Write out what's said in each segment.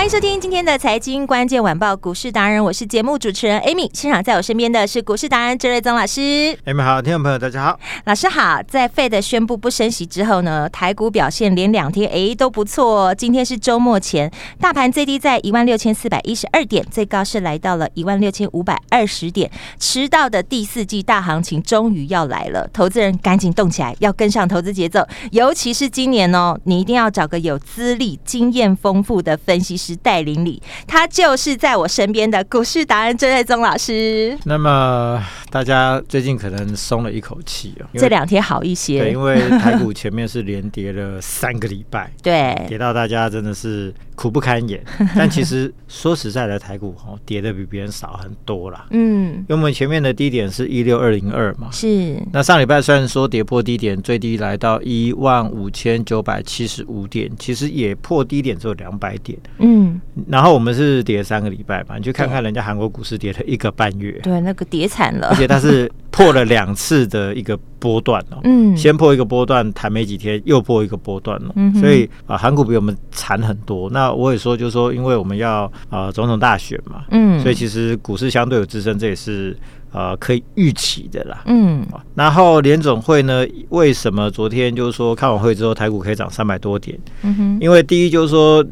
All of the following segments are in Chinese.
欢迎收听今天的财经关键晚报股市达人，我是节目主持人 Amy。现场在我身边的是股市达人郑瑞宗老师。Amy 好，听众朋友大家好，老师好。在 Fed 宣布不升息之后呢，台股表现连两天哎都不错。哦今天是周末前，大盘最低在一万六千四百一十二点，最高是来到了一万六千五百二十点。迟到的第四季大行情终于要来了，投资人赶紧动起来，要跟上投资节奏。尤其是今年哦，你一定要找个有资历、经验丰富的分析师。带领里，他就是在我身边的股市达人郑瑞宗老师。那么大家最近可能松了一口气哦，这两天好一些。对，因为台股前面是连跌了三个礼拜，对，跌到大家真的是苦不堪言。但其实说实在的，台股哦跌的比别人少很多啦。嗯，因为我们前面的低点是一六二零二嘛，是。那上礼拜虽然说跌破低点，最低来到一万五千九百七十五点，其实也破低点只有两百点。嗯。嗯，然后我们是跌三个礼拜嘛，你去看看人家韩国股市跌了一个半月，对，那个跌惨了，而且它是破了两次的一个波段哦，嗯，先破一个波段，谈没几天又破一个波段了，嗯，所以啊，韩股比我们惨很多。那我也说，就是说，因为我们要啊总统大选嘛，嗯，所以其实股市相对有支撑，这也是。呃，可以预期的啦。嗯，然后联总会呢，为什么昨天就是说开完会之后台股可以涨三百多点？嗯哼，因为第一就是说，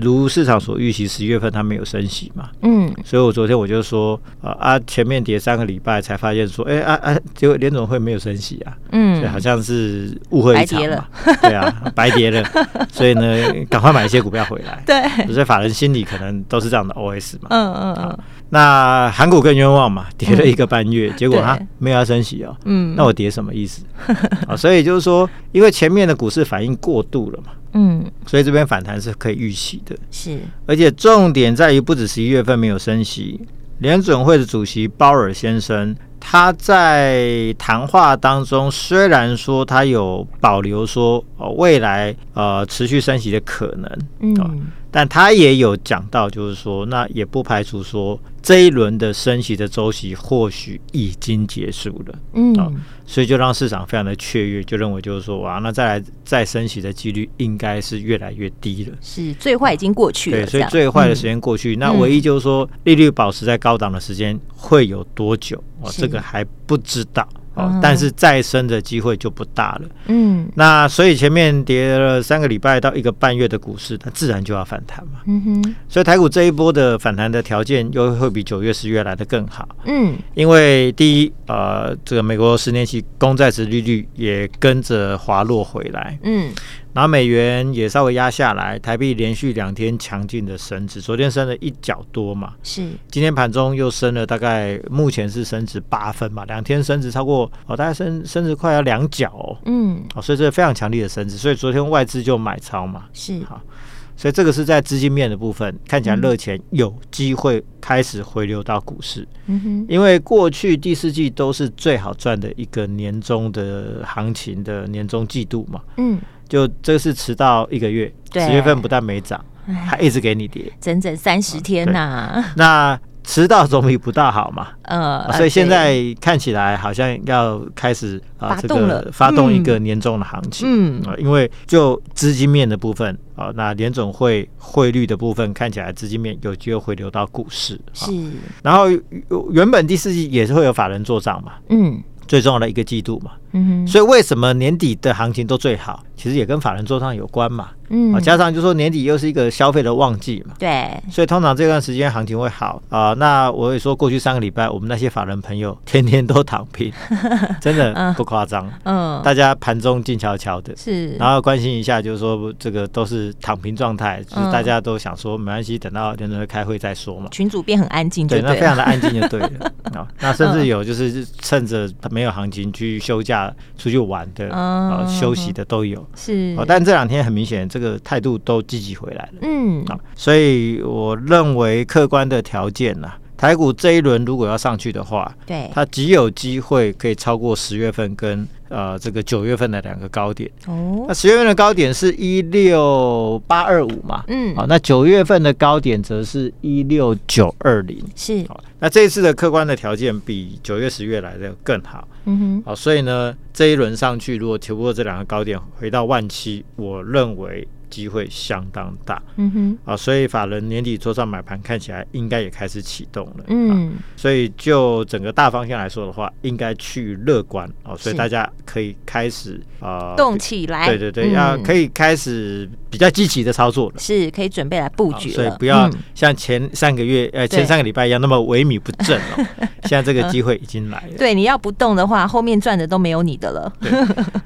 如市场所预期，十一月份它没有升息嘛。嗯，所以我昨天我就说，啊啊，前面跌三个礼拜才发现说，哎啊啊，结果联总会没有升息啊。嗯，所以好像是误会一场嘛。对啊，白跌了。所以呢，赶快买一些股票回来。对，所以法人心里可能都是这样的 OS 嘛。嗯嗯嗯。那韩股更冤枉嘛，跌了一个半月，结果它没有要升息哦。嗯，那我跌什么意思？啊，所以就是说，因为前面的股市反应过度了嘛。嗯，所以这边反弹是可以预期的。是，而且重点在于，不止十一月份没有升息，联准会的主席鲍尔先生他在谈话当中，虽然说他有保留说未来呃持续升息的可能，嗯。但他也有讲到，就是说，那也不排除说这一轮的升息的周期或许已经结束了，嗯，所以就让市场非常的雀跃，就认为就是说，哇，那再来再升息的几率应该是越来越低了，是最坏已经过去了，对，所以最坏的时间过去，那唯一就是说利率保持在高档的时间会有多久，哦，这个还不知道。哦，但是再升的机会就不大了。嗯，那所以前面跌了三个礼拜到一个半月的股市，它自然就要反弹嘛。嗯哼，所以台股这一波的反弹的条件又会比九月、十月来的更好。嗯，因为第一，呃，这个美国十年期公债值利率也跟着滑落回来。嗯。然后美元也稍微压下来，台币连续两天强劲的升值，昨天升了一角多嘛，是，今天盘中又升了大概，目前是升值八分嘛，两天升值超过哦，大概升升值快要两角哦，嗯，哦，所以这是非常强力的升值，所以昨天外资就买超嘛，是，好，所以这个是在资金面的部分，看起来热钱有机会开始回流到股市，嗯哼，因为过去第四季都是最好赚的一个年终的行情的年终季度嘛，嗯。就这是迟到一个月，十月份不但没涨，还一直给你跌，整整三十天呐、啊。那迟到总比不到好嘛？呃，所以现在看起来好像要开始啊，这个发动一个年终的行情。嗯，因为就资金面的部分啊，那联总会汇率的部分看起来资金面有机会回流到股市。是，然后原本第四季也是会有法人做账嘛。嗯。最重要的一个季度嘛，嗯哼，所以为什么年底的行情都最好？其实也跟法人做账有关嘛。嗯，加上就说年底又是一个消费的旺季嘛，对，所以通常这段时间行情会好啊、呃。那我也说过去三个礼拜，我们那些法人朋友天天都躺平，真的不夸张。嗯，大家盘中静悄悄的，是，然后关心一下，就是说这个都是躺平状态，就是大家都想说没关系，等到联准会开会再说嘛。群主变很安静，对，那非常的安静就对了啊。那甚至有就是趁着没有行情去休假出去玩的啊，休息的都有，是。但这两天很明显，这个态度都。积极回来了，嗯，啊，所以我认为客观的条件呢，台股这一轮如果要上去的话，对，它极有机会可以超过十月份跟呃这个九月份的两个高点。哦，那十月份的高点是一六八二五嘛，嗯，好，那九月份的高点则是一六九二零，是，好，那这一次的客观的条件比九月十月来的更好，嗯哼，好，所以呢，这一轮上去如果突破这两个高点回到万七，我认为。机会相当大，嗯哼，啊，所以法人年底做上买盘看起来应该也开始启动了，嗯、啊，所以就整个大方向来说的话，应该去乐观哦、啊，所以大家可以开始啊动起来，对对对，嗯、要可以开始比较积极的操作了，是可以准备来布局、啊，所以不要像前三个月呃、嗯、前三个礼拜一样那么萎靡不振哦，现在这个机会已经来了，对，你要不动的话，后面赚的都没有你的了，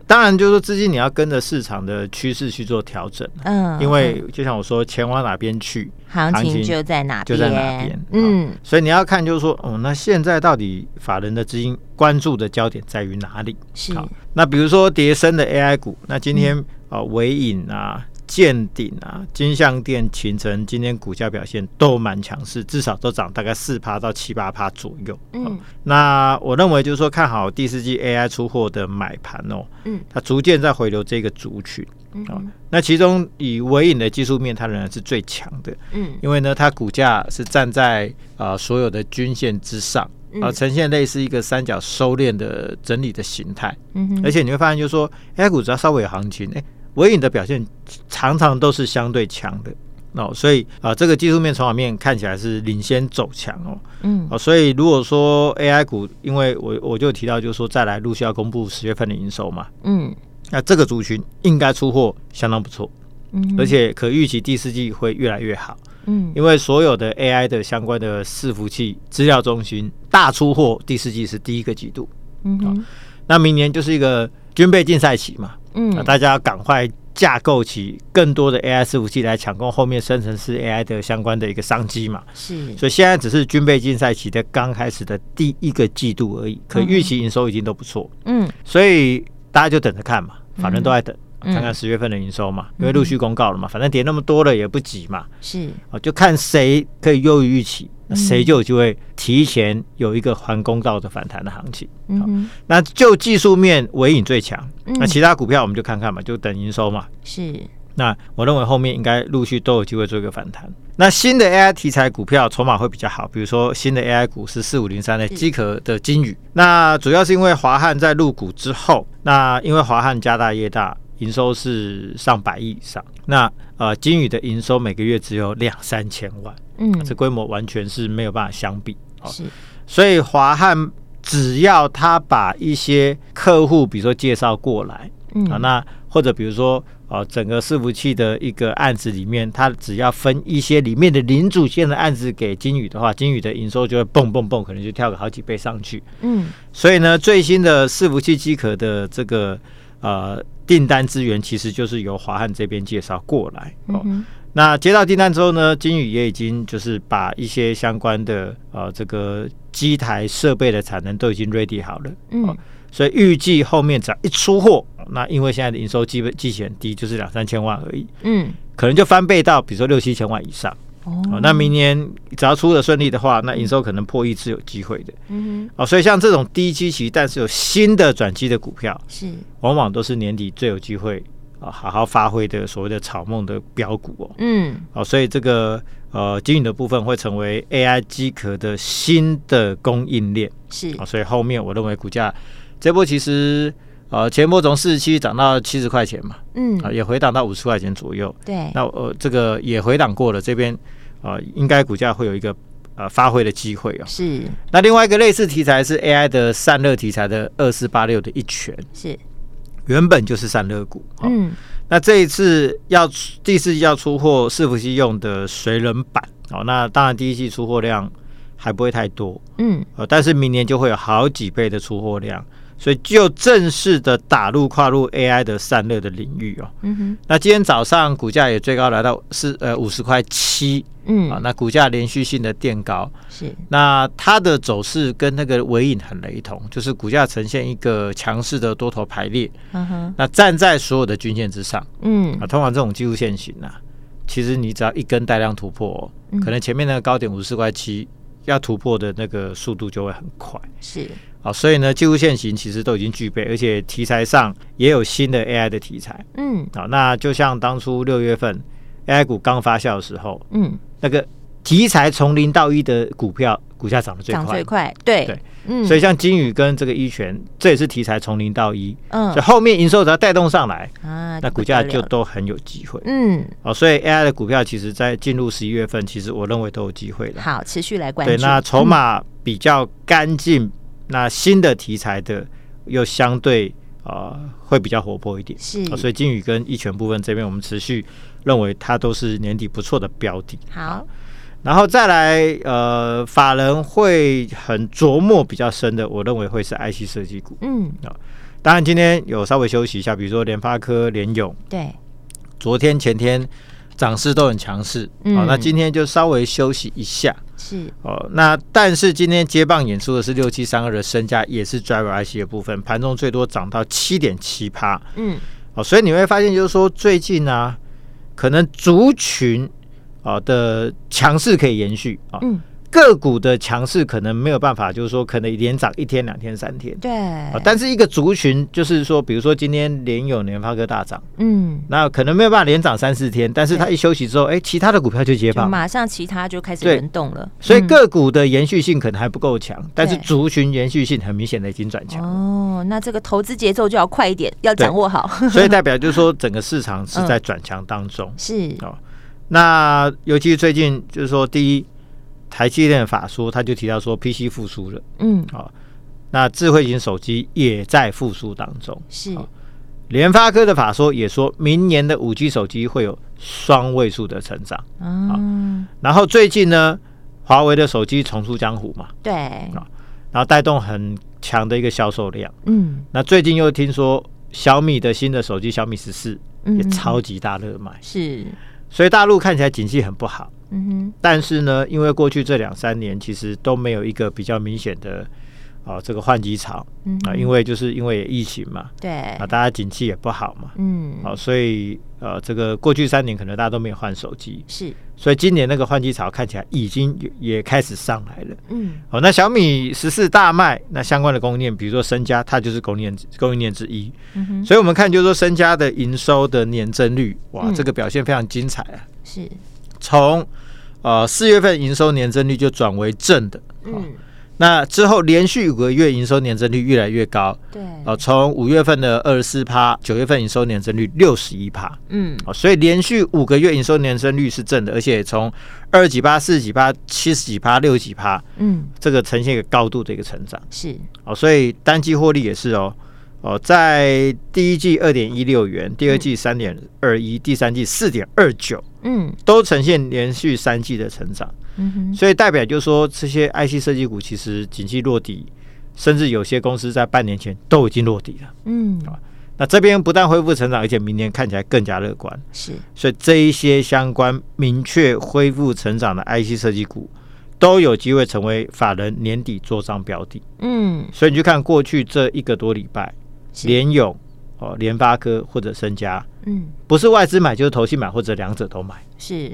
当然就是说资金你要跟着市场的趋势去做调整。嗯，因为就像我说，钱往哪边去，行情就在哪边，就在哪边。嗯，所以你要看，就是说，哦，那现在到底法人的资金关注的焦点在于哪里？是。那比如说叠升的 AI 股，那今天啊，尾影啊、健鼎啊、金项店、秦城今天股价表现都蛮强势，至少都涨大概四趴到七八趴左右。嗯，那我认为就是说，看好第四季 AI 出货的买盘哦，嗯，它逐渐在回流这个族群。啊，那其中以微影的技术面，它仍然是最强的。嗯，因为呢，它股价是站在啊、呃、所有的均线之上，啊、呃，呈现类似一个三角收敛的整理的形态。嗯哼，而且你会发现，就是说，A 股只要稍微有行情，哎，纬颖的表现常常都是相对强的。哦，所以啊、呃，这个技术面、筹码面看起来是领先走强哦。嗯，哦，所以如果说 AI 股，因为我我就提到，就是说再来陆续要公布十月份的营收嘛。嗯。那这个族群应该出货相当不错，嗯，而且可预期第四季会越来越好，嗯，因为所有的 AI 的相关的伺服器资料中心大出货，第四季是第一个季度，嗯，那明年就是一个军备竞赛期嘛，嗯，那大家要赶快架构起更多的 AI 伺服器来抢攻后面生成式 AI 的相关的一个商机嘛，是，所以现在只是军备竞赛期的刚开始的第一个季度而已，可预期营收已经都不错，嗯，所以。大家就等着看嘛，反正都在等，嗯、看看十月份的营收嘛，嗯、因为陆续公告了嘛，反正跌那么多了也不急嘛，是啊，就看谁可以优于预期，谁就有机会提前有一个还公道的反弹的行情。嗯哼，那就技术面尾影最强，那其他股票我们就看看嘛，就等营收嘛。是。那我认为后面应该陆续都有机会做一个反弹。那新的 AI 题材股票筹码会比较好，比如说新的 AI 股是四五零三的机壳的金宇。那主要是因为华汉在入股之后，那因为华汉家大业大，营收是上百亿以上。那呃金宇的营收每个月只有两三千万，嗯，这规模完全是没有办法相比。是，所以华汉只要他把一些客户，比如说介绍过来，嗯，啊，那或者比如说。哦，整个伺服器的一个案子里面，他只要分一些里面的零组件的案子给金宇的话，金宇的营收就会蹦蹦蹦，可能就跳个好几倍上去。嗯，所以呢，最新的伺服器机壳的这个呃订单资源，其实就是由华汉这边介绍过来。哦，嗯、那接到订单之后呢，金宇也已经就是把一些相关的呃这个机台设备的产能都已经 ready 好了。嗯。哦所以预计后面只要一出货，那因为现在的营收基本基期很低，就是两三千万而已。嗯，可能就翻倍到比如说六七千万以上。哦，那明年只要出的顺利的话，那营收可能破亿是有机会的。嗯哼，哦，所以像这种低基期但是有新的转机的股票，是往往都是年底最有机会啊好好发挥的所谓的草梦的标股哦。嗯，哦，所以这个呃经营的部分会成为 AI 机壳的新的供应链。是啊，所以后面我认为股价。这波其实，呃，前波从四十七涨到七十块钱嘛，嗯，啊，也回档到五十块钱左右。对，那呃，这个也回档过了，这边啊、呃，应该股价会有一个呃发挥的机会哦。是。那另外一个类似题材是 AI 的散热题材的二四八六的一拳，是原本就是散热股。嗯。那这一次要第四季要出货伺服器用的水冷板哦，那当然第一季出货量还不会太多，嗯，呃，但是明年就会有好几倍的出货量，所以就正式的打入跨入 AI 的散热的领域哦。嗯哼，那今天早上股价也最高来到四呃五十块七。嗯。啊，那股价连续性的垫高，是。那它的走势跟那个尾影很雷同，就是股价呈现一个强势的多头排列，嗯哼，那站在所有的均线之上，嗯。啊，通常这种技术线型啊，其实你只要一根带量突破，哦，嗯、可能前面那个高点五十四块七要突破的那个速度就会很快，是。好，所以呢，技术线型其实都已经具备，而且题材上也有新的 AI 的题材，嗯。好，那就像当初六月份 AI 股刚发酵的时候，嗯。那个题材从零到一的股票，股价涨得最快，涨最快，对对，嗯，所以像金宇跟这个一拳，这也是题材从零到一，嗯，所以后面营收只要带动上来啊，那股价就都很有机会，嗯，哦，所以 AI 的股票其实在进入十一月份，其实我认为都有机会的，好，持续来关注，对，那筹码比较干净，嗯、那新的题材的又相对啊、呃、会比较活泼一点，是、哦，所以金宇跟一拳部分这边我们持续。认为它都是年底不错的标的。好，然后再来，呃，法人会很琢磨比较深的，我认为会是 IC 设计股。嗯，啊，当然今天有稍微休息一下，比如说联发科、联勇，对，昨天前天涨势都很强势。嗯，那今天就稍微休息一下。是哦，那但是今天接棒演出的是六七三二的身价，也是 Driver IC 的部分，盘中最多涨到七点七趴。嗯，哦，所以你会发现，就是说最近呢、啊。可能族群啊的强势可以延续啊，个股的强势可能没有办法，就是说可能连涨一天、两天、三天，对，但是一个族群就是说，比如说今天联咏、联发科大涨，嗯，那可能没有办法连涨三四天，但是它一休息之后，哎，其他的股票就接棒，马上其他就开始轮动了，所以个股的延续性可能还不够强，但是族群延续性很明显的已经转强。哦，那这个投资节奏就要快一点，要掌握好，所以代表 就是说整个市场是在转强当中，是。哦。那尤其是最近，就是说，第一，台积电的法说，他就提到说，PC 复苏了，嗯，好，那智慧型手机也在复苏当中，是。联发科的法说也说明年的五 G 手机会有双位数的成长，嗯，然后最近呢，华为的手机重出江湖嘛，对，啊，然后带动很强的一个销售量，嗯，那最近又听说小米的新的手机小米十四也超级大热卖，是。所以大陆看起来景气很不好，嗯哼，但是呢，因为过去这两三年其实都没有一个比较明显的。啊，这个换机潮，嗯啊，因为就是因为疫情嘛，对，啊，大家景气也不好嘛，嗯，好，所以呃，这个过去三年可能大家都没有换手机，是，所以今年那个换机潮看起来已经也开始上来了，嗯，好，那小米十四大卖，那相关的供应链，比如说身家，它就是供应链供应链之一，嗯哼，所以我们看就是说身家的营收的年增率，哇，这个表现非常精彩啊，是，从呃四月份营收年增率就转为正的，嗯。那之后连续五个月营收年增率越来越高，对，哦，从五月份的二十四趴，九月份营收年增率六十一趴，嗯，哦，所以连续五个月营收年增率是正的，而且从二十几趴、四十几趴、七十几趴、六十几趴，嗯，这个呈现一个高度的一个成长，是，哦，所以单季获利也是哦，哦，在第一季二点一六元，第二季三点二一，第三季四点二九，嗯，都呈现连续三季的成长。嗯哼，所以代表就是说，这些 IC 设计股其实景气落底，甚至有些公司在半年前都已经落底了。嗯，啊，那这边不但恢复成长，而且明年看起来更加乐观。是，所以这一些相关明确恢复成长的 IC 设计股，都有机会成为法人年底做账标的。嗯，所以你去看过去这一个多礼拜，联咏、哦联发科或者身家，嗯，不是外资买就是投信买，或者两者都买。是，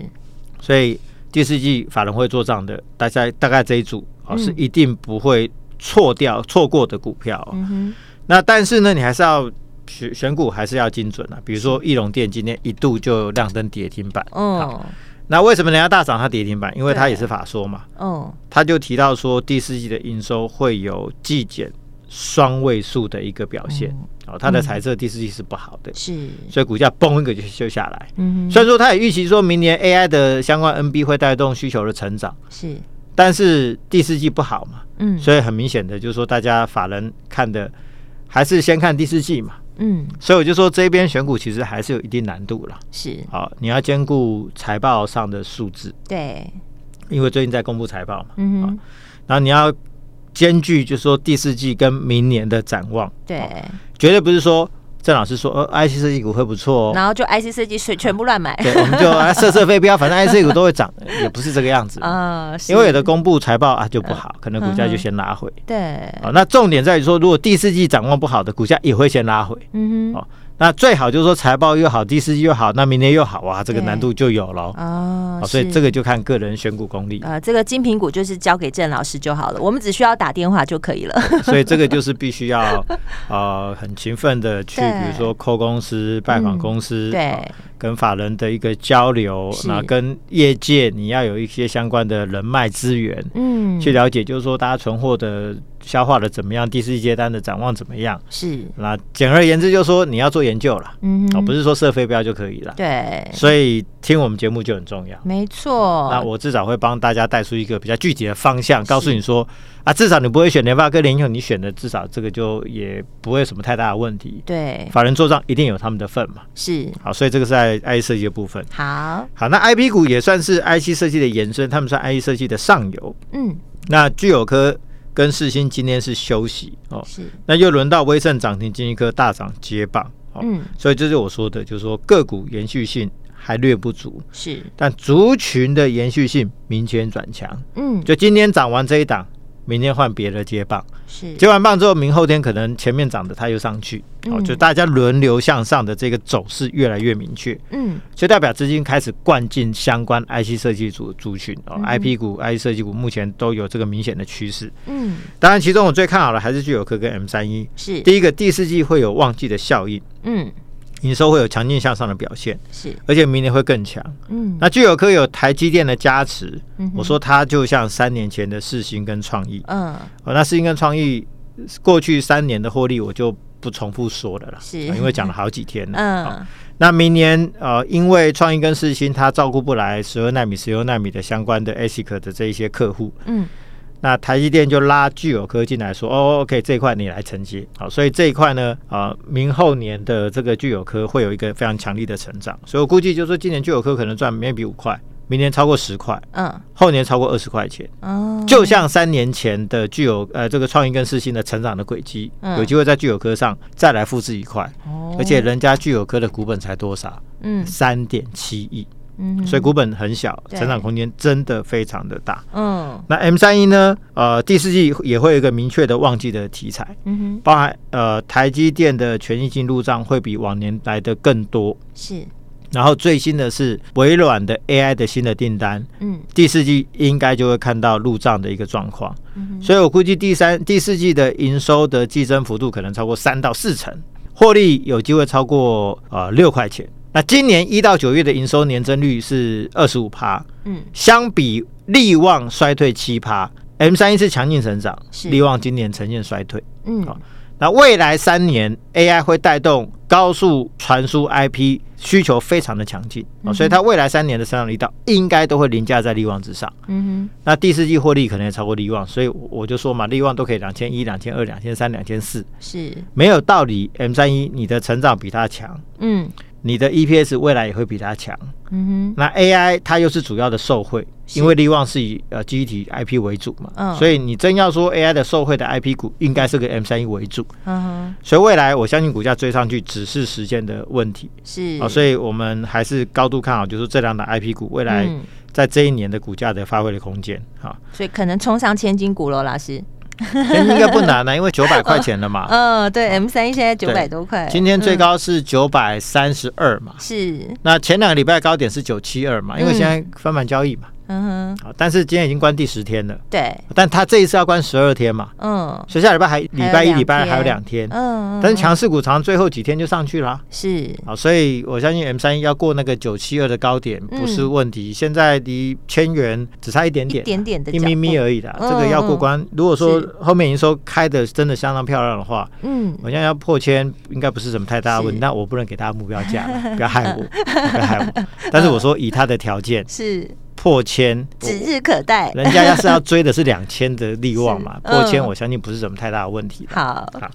所以。第四季法人会做账的，大家大概这一组哦，是一定不会错掉错过的股票。嗯。那但是呢，你还是要选选股，还是要精准啊。比如说，易龙店今天一度就亮灯跌停板。哦。那为什么人家大涨，它跌停板？因为它也是法说嘛。哦。他就提到说，第四季的营收会有季减双位数的一个表现。哦，他的财测第四季是不好的，是，所以股价崩一个就就下来。嗯，虽然说他也预期说明年 AI 的相关 NB 会带动需求的成长，是，但是第四季不好嘛，嗯，所以很明显的就是说，大家法人看的还是先看第四季嘛，嗯，所以我就说这边选股其实还是有一定难度了，是，好，你要兼顾财报上的数字，对，因为最近在公布财报嘛，嗯，然后你要兼具就是说第四季跟明年的展望，对，绝对不是说。郑老师说：“呃，IC 设计股会不错哦，然后就 IC 设计全全部乱买，对，我们就 设设飞镖，反正 IC 股都会涨，也不是这个样子啊。因为有的公布财报啊就不好，可能股价就先拉回。对，啊，那重点在于说，如果第四季展望不好的，股价也会先拉回。嗯哼，那最好就是说财报又好，第四季又好，那明年又好啊，这个难度就有了哦。所以这个就看个人选股功力。呃，这个精品股就是交给郑老师就好了，我们只需要打电话就可以了。所以这个就是必须要呃很勤奋的去，比如说扣公司、拜访公司，对，跟法人的一个交流，那跟业界你要有一些相关的人脉资源，嗯，去了解，就是说大家存货的。消化的怎么样？第四季接单的展望怎么样？是那简而言之，就是说你要做研究了，嗯哼，哦，不是说设飞镖就可以了，对，所以听我们节目就很重要，没错。那我至少会帮大家带出一个比较具体的方向，告诉你说啊，至少你不会选联发科、联咏，你选的至少这个就也不会有什么太大的问题。对，法人做账一定有他们的份嘛，是好，所以这个是在 IC 设计的部分。好，好，那 IP 股也算是 IC 设计的延伸，他们算 IC 设计的上游。嗯，那聚友科。跟世新今天是休息哦，是，那又轮到威盛涨停，金济科大涨接棒，哦、嗯，所以这是我说的，就是说个股延续性还略不足，是，但族群的延续性明显转强，嗯，就今天涨完这一档。明天换别的接棒，是。接完棒之后，明后天可能前面涨的它又上去，嗯、哦，就大家轮流向上的这个走势越来越明确，嗯，就代表资金开始灌进相关 IC 设计组族群哦、嗯、IP 股、IC 设计股目前都有这个明显的趋势，嗯，当然其中我最看好的还是具有科跟 M 三一，是。第一个第四季会有旺季的效应，嗯。营收会有强劲向上的表现，是，而且明年会更强。嗯，那聚友科有台积电的加持，嗯、我说它就像三年前的世芯跟创意，嗯，哦，那世芯跟创意过去三年的获利我就不重复说了啦，是，因为讲了好几天了。嗯、哦，那明年呃，因为创意跟世芯它照顾不来十二纳米、十六纳米的相关的 ASIC 的这一些客户，嗯。那台积电就拉聚友科进来说，哦，OK，这一块你来承接，好，所以这一块呢，啊，明后年的这个聚友科会有一个非常强力的成长，所以我估计就是说，今年聚友科可能赚 maybe 五块，明年超过十块，嗯，后年超过二十块钱，哦，就像三年前的聚友，呃，这个创意跟世芯的成长的轨迹，嗯，有机会在聚友科上再来复制一块，哦，而且人家聚友科的股本才多少？嗯，三点七亿。嗯，所以股本很小，成长空间真的非常的大。嗯，那 M 三一呢？呃，第四季也会有一个明确的旺季的题材。嗯哼，包含呃台积电的权益金入账会比往年来的更多。是，然后最新的是微软的 AI 的新的订单。嗯，第四季应该就会看到入账的一个状况。嗯，所以我估计第三、第四季的营收的季增幅度可能超过三到四成，获利有机会超过呃六块钱。那今年一到九月的营收年增率是二十五趴，嗯，相比力旺衰退七趴，M 三一是强劲成长，是。力旺今年呈现衰退，嗯，好，那未来三年 AI 会带动高速传输 IP 需求非常的强劲，所以它未来三年的成长力道应该都会凌驾在力旺之上，嗯哼，那第四季获利可能也超过力旺，所以我就说嘛，力旺都可以两千一、两千二、两千三、两千四，是。没有道理 M 三一你的成长比它强，嗯。你的 EPS 未来也会比它强，嗯哼。那 AI 它又是主要的受惠，因为力旺是以呃记忆体 IP 为主嘛，嗯，所以你真要说 AI 的受惠的 IP 股，应该是个 M 三一为主，嗯哼。所以未来我相信股价追上去只是时间的问题，是。啊，所以我们还是高度看好，就是这两档 IP 股未来在这一年的股价的发挥的空间，哈。所以可能冲上千金股喽，老师。应该不难啊，因为九百块钱了嘛。嗯，对，M 三一现在九百多块，今天最高是九百三十二嘛。是。那前两个礼拜高点是九七二嘛，因为现在翻盘交易嘛。嗯哼，好，但是今天已经关第十天了，对，但他这一次要关十二天嘛，嗯，所以下礼拜还礼拜一、礼拜二还有两天，嗯，但是强势股常最后几天就上去了，是，好，所以我相信 M 三一要过那个九七二的高点不是问题，现在离千元只差一点点，一点点的，一咪咪而已的，这个要过关。如果说后面营收开的真的相当漂亮的话，嗯，我现在要破千应该不是什么太大的问题，那我不能给他目标价，不要害我，不要害我。但是我说以他的条件 是。破千指日可待。人家要是要追的是两千的利旺嘛，嗯、破千我相信不是什么太大的问题。好，好，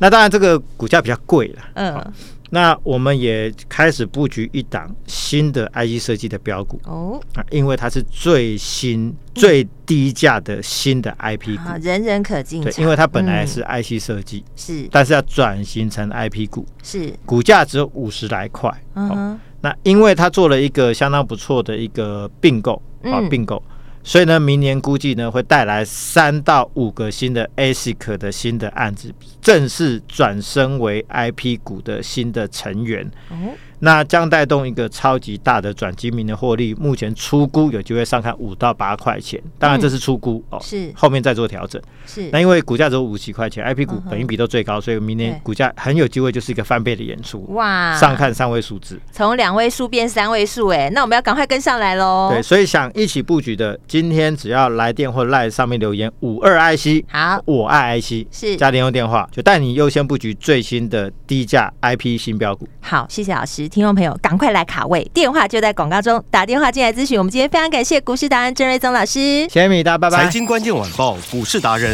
那当然这个股价比较贵了。嗯。那我们也开始布局一档新的 IC 设计的标股哦，啊，因为它是最新、最低价的新的 IP 股，人人可进。对，因为它本来是 IC 设计，是，但是要转型成 IP 股，是，股价只有五十来块。嗯，那因为它做了一个相当不错的一个并购啊，并购。所以呢，明年估计呢会带来三到五个新的 ASIC 的新的案子，正式转身为 IP 股的新的成员。哦那将带动一个超级大的转基民的获利，目前出估有机会上看五到八块钱，当然这是出估、嗯、哦，是后面再做调整。是那因为股价只有五十几块钱，IP 股本益比都最高，所以明年股价很有机会就是一个翻倍的演出。哇，上看三位数字，从两位数变三位数，哎，那我们要赶快跟上来喽。对，所以想一起布局的，今天只要来电或赖上面留言五二 IC，好，我爱 IC，是加联用电话，就带你优先布局最新的低价 IP 新标股。好，谢谢老师，听众朋友赶快来卡位，电话就在广告中，打电话进来咨询。我们今天非常感谢股市达人郑瑞宗老师，谢谢米大，拜拜。财经关键晚报股市达人